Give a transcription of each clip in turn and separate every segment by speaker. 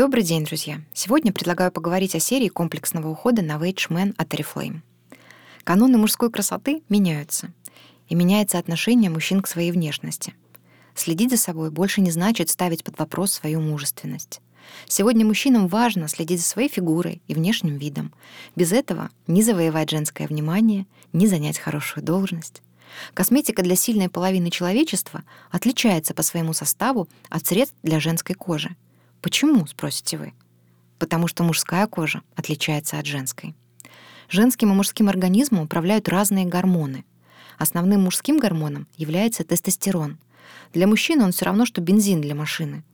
Speaker 1: Добрый день, друзья! Сегодня предлагаю поговорить о серии комплексного ухода на Men от Oriflame. Каноны мужской красоты меняются, и меняется отношение мужчин к своей внешности. Следить за собой больше не значит ставить под вопрос свою мужественность. Сегодня мужчинам важно следить за своей фигурой и внешним видом. Без этого ни завоевать женское внимание, ни занять хорошую должность. Косметика для сильной половины человечества отличается по своему составу от средств для женской кожи. Почему, спросите вы? Потому что мужская кожа отличается от женской. Женским и мужским организмом управляют разные гормоны. Основным мужским гормоном является тестостерон. Для мужчины он все равно, что бензин для машины.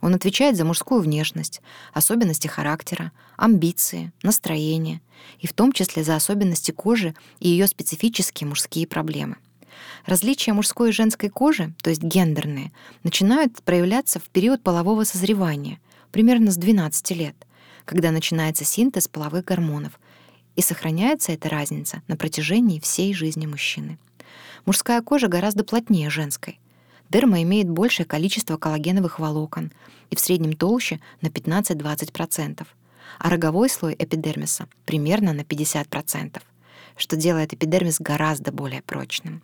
Speaker 1: Он отвечает за мужскую внешность, особенности характера, амбиции, настроение, и в том числе за особенности кожи и ее специфические мужские проблемы. Различия мужской и женской кожи, то есть гендерные, начинают проявляться в период полового созревания, примерно с 12 лет, когда начинается синтез половых гормонов, и сохраняется эта разница на протяжении всей жизни мужчины. Мужская кожа гораздо плотнее женской. Дерма имеет большее количество коллагеновых волокон и в среднем толще на 15-20%, а роговой слой эпидермиса примерно на 50%, что делает эпидермис гораздо более прочным.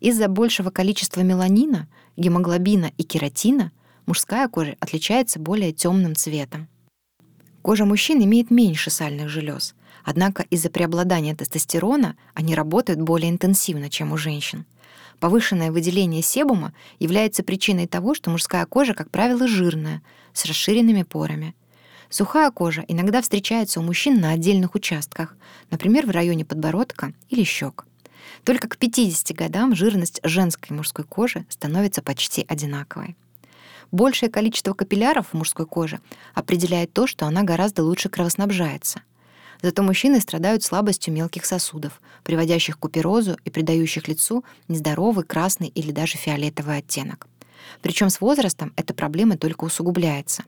Speaker 1: Из-за большего количества меланина, гемоглобина и кератина мужская кожа отличается более темным цветом. Кожа мужчин имеет меньше сальных желез, однако из-за преобладания тестостерона они работают более интенсивно, чем у женщин. Повышенное выделение себума является причиной того, что мужская кожа, как правило, жирная, с расширенными порами. Сухая кожа иногда встречается у мужчин на отдельных участках, например, в районе подбородка или щек. Только к 50 годам жирность женской и мужской кожи становится почти одинаковой. Большее количество капилляров в мужской коже определяет то, что она гораздо лучше кровоснабжается. Зато мужчины страдают слабостью мелких сосудов, приводящих к куперозу и придающих лицу нездоровый красный или даже фиолетовый оттенок. Причем с возрастом эта проблема только усугубляется.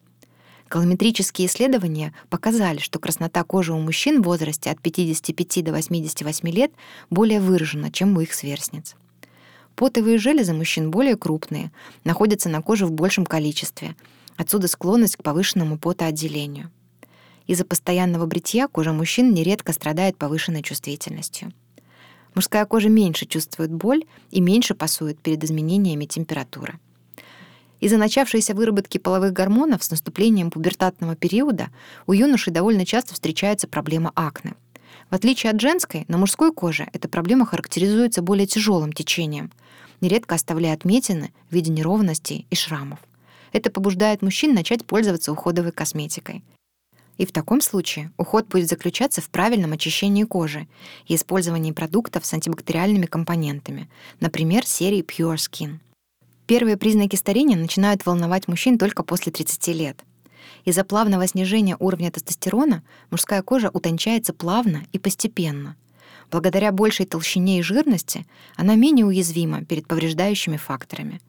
Speaker 1: Колометрические исследования показали, что краснота кожи у мужчин в возрасте от 55 до 88 лет более выражена, чем у их сверстниц. Потовые железы мужчин более крупные, находятся на коже в большем количестве. Отсюда склонность к повышенному потоотделению. Из-за постоянного бритья кожа мужчин нередко страдает повышенной чувствительностью. Мужская кожа меньше чувствует боль и меньше пасует перед изменениями температуры. Из-за начавшейся выработки половых гормонов с наступлением пубертатного периода у юношей довольно часто встречается проблема акне. В отличие от женской, на мужской коже эта проблема характеризуется более тяжелым течением, нередко оставляя отметины в виде неровностей и шрамов. Это побуждает мужчин начать пользоваться уходовой косметикой. И в таком случае уход будет заключаться в правильном очищении кожи и использовании продуктов с антибактериальными компонентами, например, серии Pure Skin. Первые признаки старения начинают волновать мужчин только после 30 лет. Из-за плавного снижения уровня тестостерона мужская кожа утончается плавно и постепенно. Благодаря большей толщине и жирности она менее уязвима перед повреждающими факторами.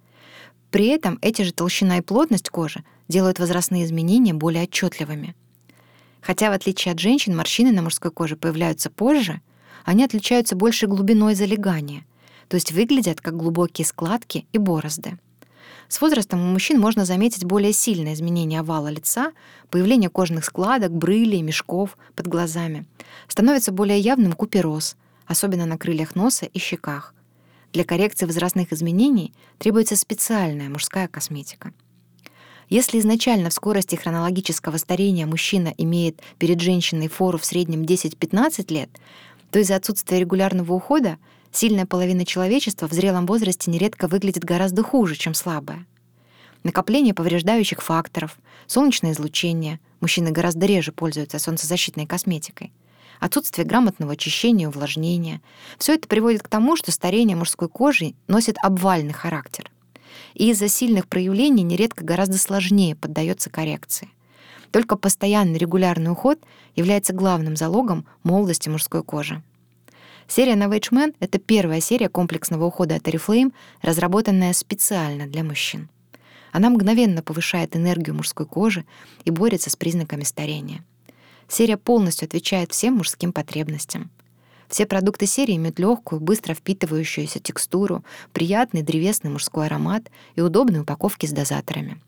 Speaker 1: При этом эти же толщина и плотность кожи делают возрастные изменения более отчетливыми. Хотя в отличие от женщин морщины на мужской коже появляются позже, они отличаются большей глубиной залегания — то есть выглядят как глубокие складки и борозды. С возрастом у мужчин можно заметить более сильное изменение овала лица, появление кожных складок, брылей, мешков под глазами. Становится более явным купероз, особенно на крыльях носа и щеках. Для коррекции возрастных изменений требуется специальная мужская косметика. Если изначально в скорости хронологического старения мужчина имеет перед женщиной фору в среднем 10-15 лет, то из-за отсутствия регулярного ухода Сильная половина человечества в зрелом возрасте нередко выглядит гораздо хуже, чем слабая. Накопление повреждающих факторов, солнечное излучение, мужчины гораздо реже пользуются солнцезащитной косметикой, отсутствие грамотного очищения и увлажнения. Все это приводит к тому, что старение мужской кожи носит обвальный характер. И из-за сильных проявлений нередко гораздо сложнее поддается коррекции. Только постоянный регулярный уход является главным залогом молодости мужской кожи. Серия Novage Man — это первая серия комплексного ухода от Oriflame, разработанная специально для мужчин. Она мгновенно повышает энергию мужской кожи и борется с признаками старения. Серия полностью отвечает всем мужским потребностям. Все продукты серии имеют легкую, быстро впитывающуюся текстуру, приятный древесный мужской аромат и удобные упаковки с дозаторами.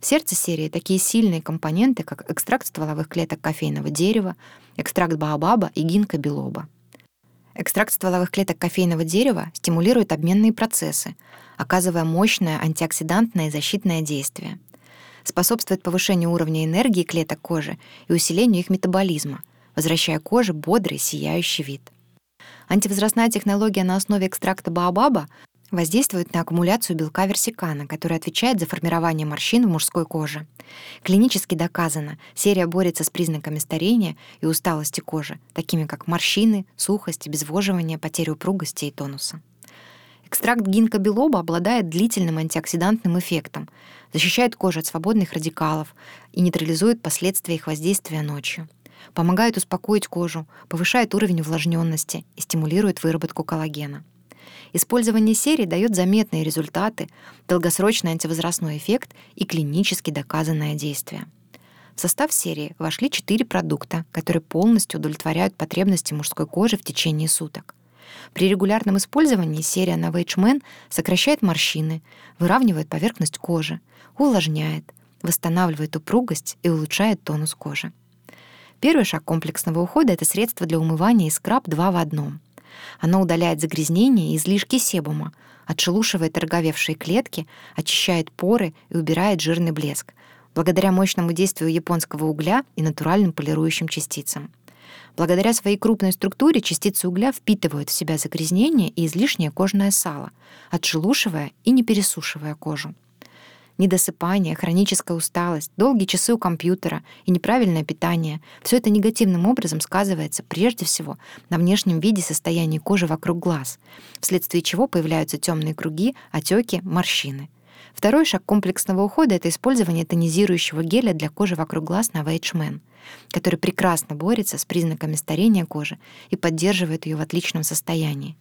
Speaker 1: В сердце серии такие сильные компоненты, как экстракт стволовых клеток кофейного дерева, экстракт баобаба и гинка белоба. Экстракт стволовых клеток кофейного дерева стимулирует обменные процессы, оказывая мощное антиоксидантное и защитное действие. Способствует повышению уровня энергии клеток кожи и усилению их метаболизма, возвращая коже бодрый, сияющий вид. Антивозрастная технология на основе экстракта баобаба воздействует на аккумуляцию белка версикана, который отвечает за формирование морщин в мужской коже. Клинически доказано, серия борется с признаками старения и усталости кожи, такими как морщины, сухость, обезвоживание, потеря упругости и тонуса. Экстракт гинка белоба обладает длительным антиоксидантным эффектом, защищает кожу от свободных радикалов и нейтрализует последствия их воздействия ночью. Помогает успокоить кожу, повышает уровень увлажненности и стимулирует выработку коллагена. Использование серии дает заметные результаты, долгосрочный антивозрастной эффект и клинически доказанное действие. В состав серии вошли четыре продукта, которые полностью удовлетворяют потребности мужской кожи в течение суток. При регулярном использовании серия Novage Men сокращает морщины, выравнивает поверхность кожи, увлажняет, восстанавливает упругость и улучшает тонус кожи. Первый шаг комплексного ухода — это средство для умывания и скраб два в одном. Оно удаляет загрязнения и излишки себума, отшелушивает роговевшие клетки, очищает поры и убирает жирный блеск, благодаря мощному действию японского угля и натуральным полирующим частицам. Благодаря своей крупной структуре частицы угля впитывают в себя загрязнения и излишнее кожное сало, отшелушивая и не пересушивая кожу недосыпание, хроническая усталость, долгие часы у компьютера и неправильное питание — все это негативным образом сказывается прежде всего на внешнем виде состояния кожи вокруг глаз, вследствие чего появляются темные круги, отеки, морщины. Второй шаг комплексного ухода — это использование тонизирующего геля для кожи вокруг глаз на Man, который прекрасно борется с признаками старения кожи и поддерживает ее в отличном состоянии.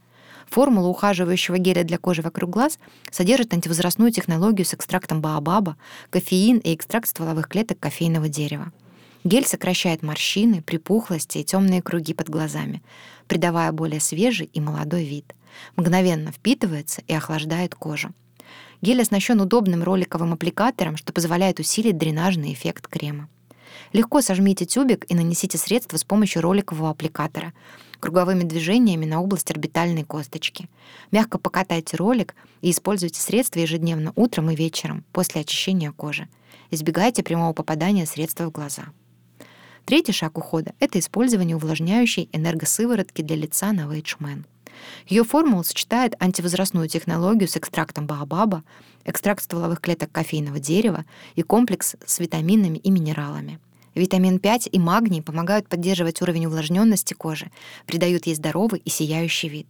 Speaker 1: Формула ухаживающего геля для кожи вокруг глаз содержит антивозрастную технологию с экстрактом баобаба, кофеин и экстракт стволовых клеток кофейного дерева. Гель сокращает морщины, припухлости и темные круги под глазами, придавая более свежий и молодой вид. Мгновенно впитывается и охлаждает кожу. Гель оснащен удобным роликовым аппликатором, что позволяет усилить дренажный эффект крема. Легко сожмите тюбик и нанесите средство с помощью роликового аппликатора круговыми движениями на область орбитальной косточки. Мягко покатайте ролик и используйте средства ежедневно утром и вечером после очищения кожи. Избегайте прямого попадания средства в глаза. Третий шаг ухода — это использование увлажняющей энергосыворотки для лица на Man. Ее формула сочетает антивозрастную технологию с экстрактом баобаба, экстракт стволовых клеток кофейного дерева и комплекс с витаминами и минералами. Витамин 5 и магний помогают поддерживать уровень увлажненности кожи, придают ей здоровый и сияющий вид.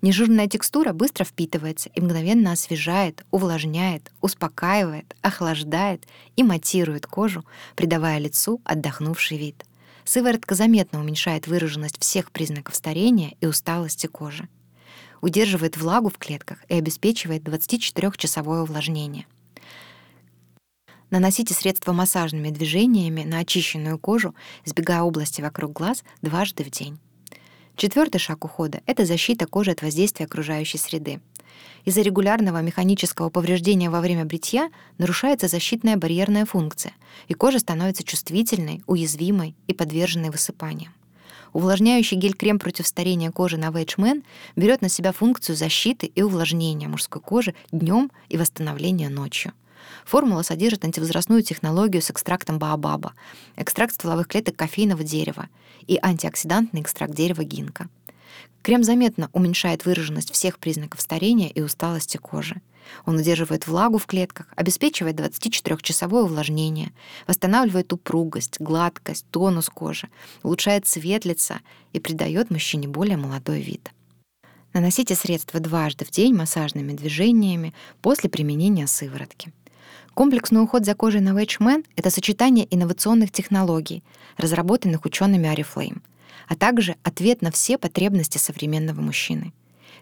Speaker 1: Нежирная текстура быстро впитывается и мгновенно освежает, увлажняет, успокаивает, охлаждает и матирует кожу, придавая лицу отдохнувший вид. Сыворотка заметно уменьшает выраженность всех признаков старения и усталости кожи. Удерживает влагу в клетках и обеспечивает 24-часовое увлажнение — Наносите средства массажными движениями на очищенную кожу, избегая области вокруг глаз дважды в день. Четвертый шаг ухода — это защита кожи от воздействия окружающей среды. Из-за регулярного механического повреждения во время бритья нарушается защитная барьерная функция, и кожа становится чувствительной, уязвимой и подверженной высыпаниям. Увлажняющий гель-крем против старения кожи на Man берет на себя функцию защиты и увлажнения мужской кожи днем и восстановления ночью — Формула содержит антивозрастную технологию с экстрактом баобаба, экстракт стволовых клеток кофейного дерева и антиоксидантный экстракт дерева гинка. Крем заметно уменьшает выраженность всех признаков старения и усталости кожи. Он удерживает влагу в клетках, обеспечивает 24-часовое увлажнение, восстанавливает упругость, гладкость, тонус кожи, улучшает цвет лица и придает мужчине более молодой вид. Наносите средства дважды в день массажными движениями после применения сыворотки. Комплексный уход за кожей на Man — это сочетание инновационных технологий, разработанных учеными Oriflame, а также ответ на все потребности современного мужчины.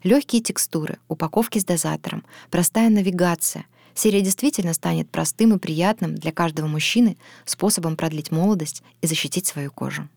Speaker 1: Легкие текстуры, упаковки с дозатором, простая навигация. Серия действительно станет простым и приятным для каждого мужчины способом продлить молодость и защитить свою кожу.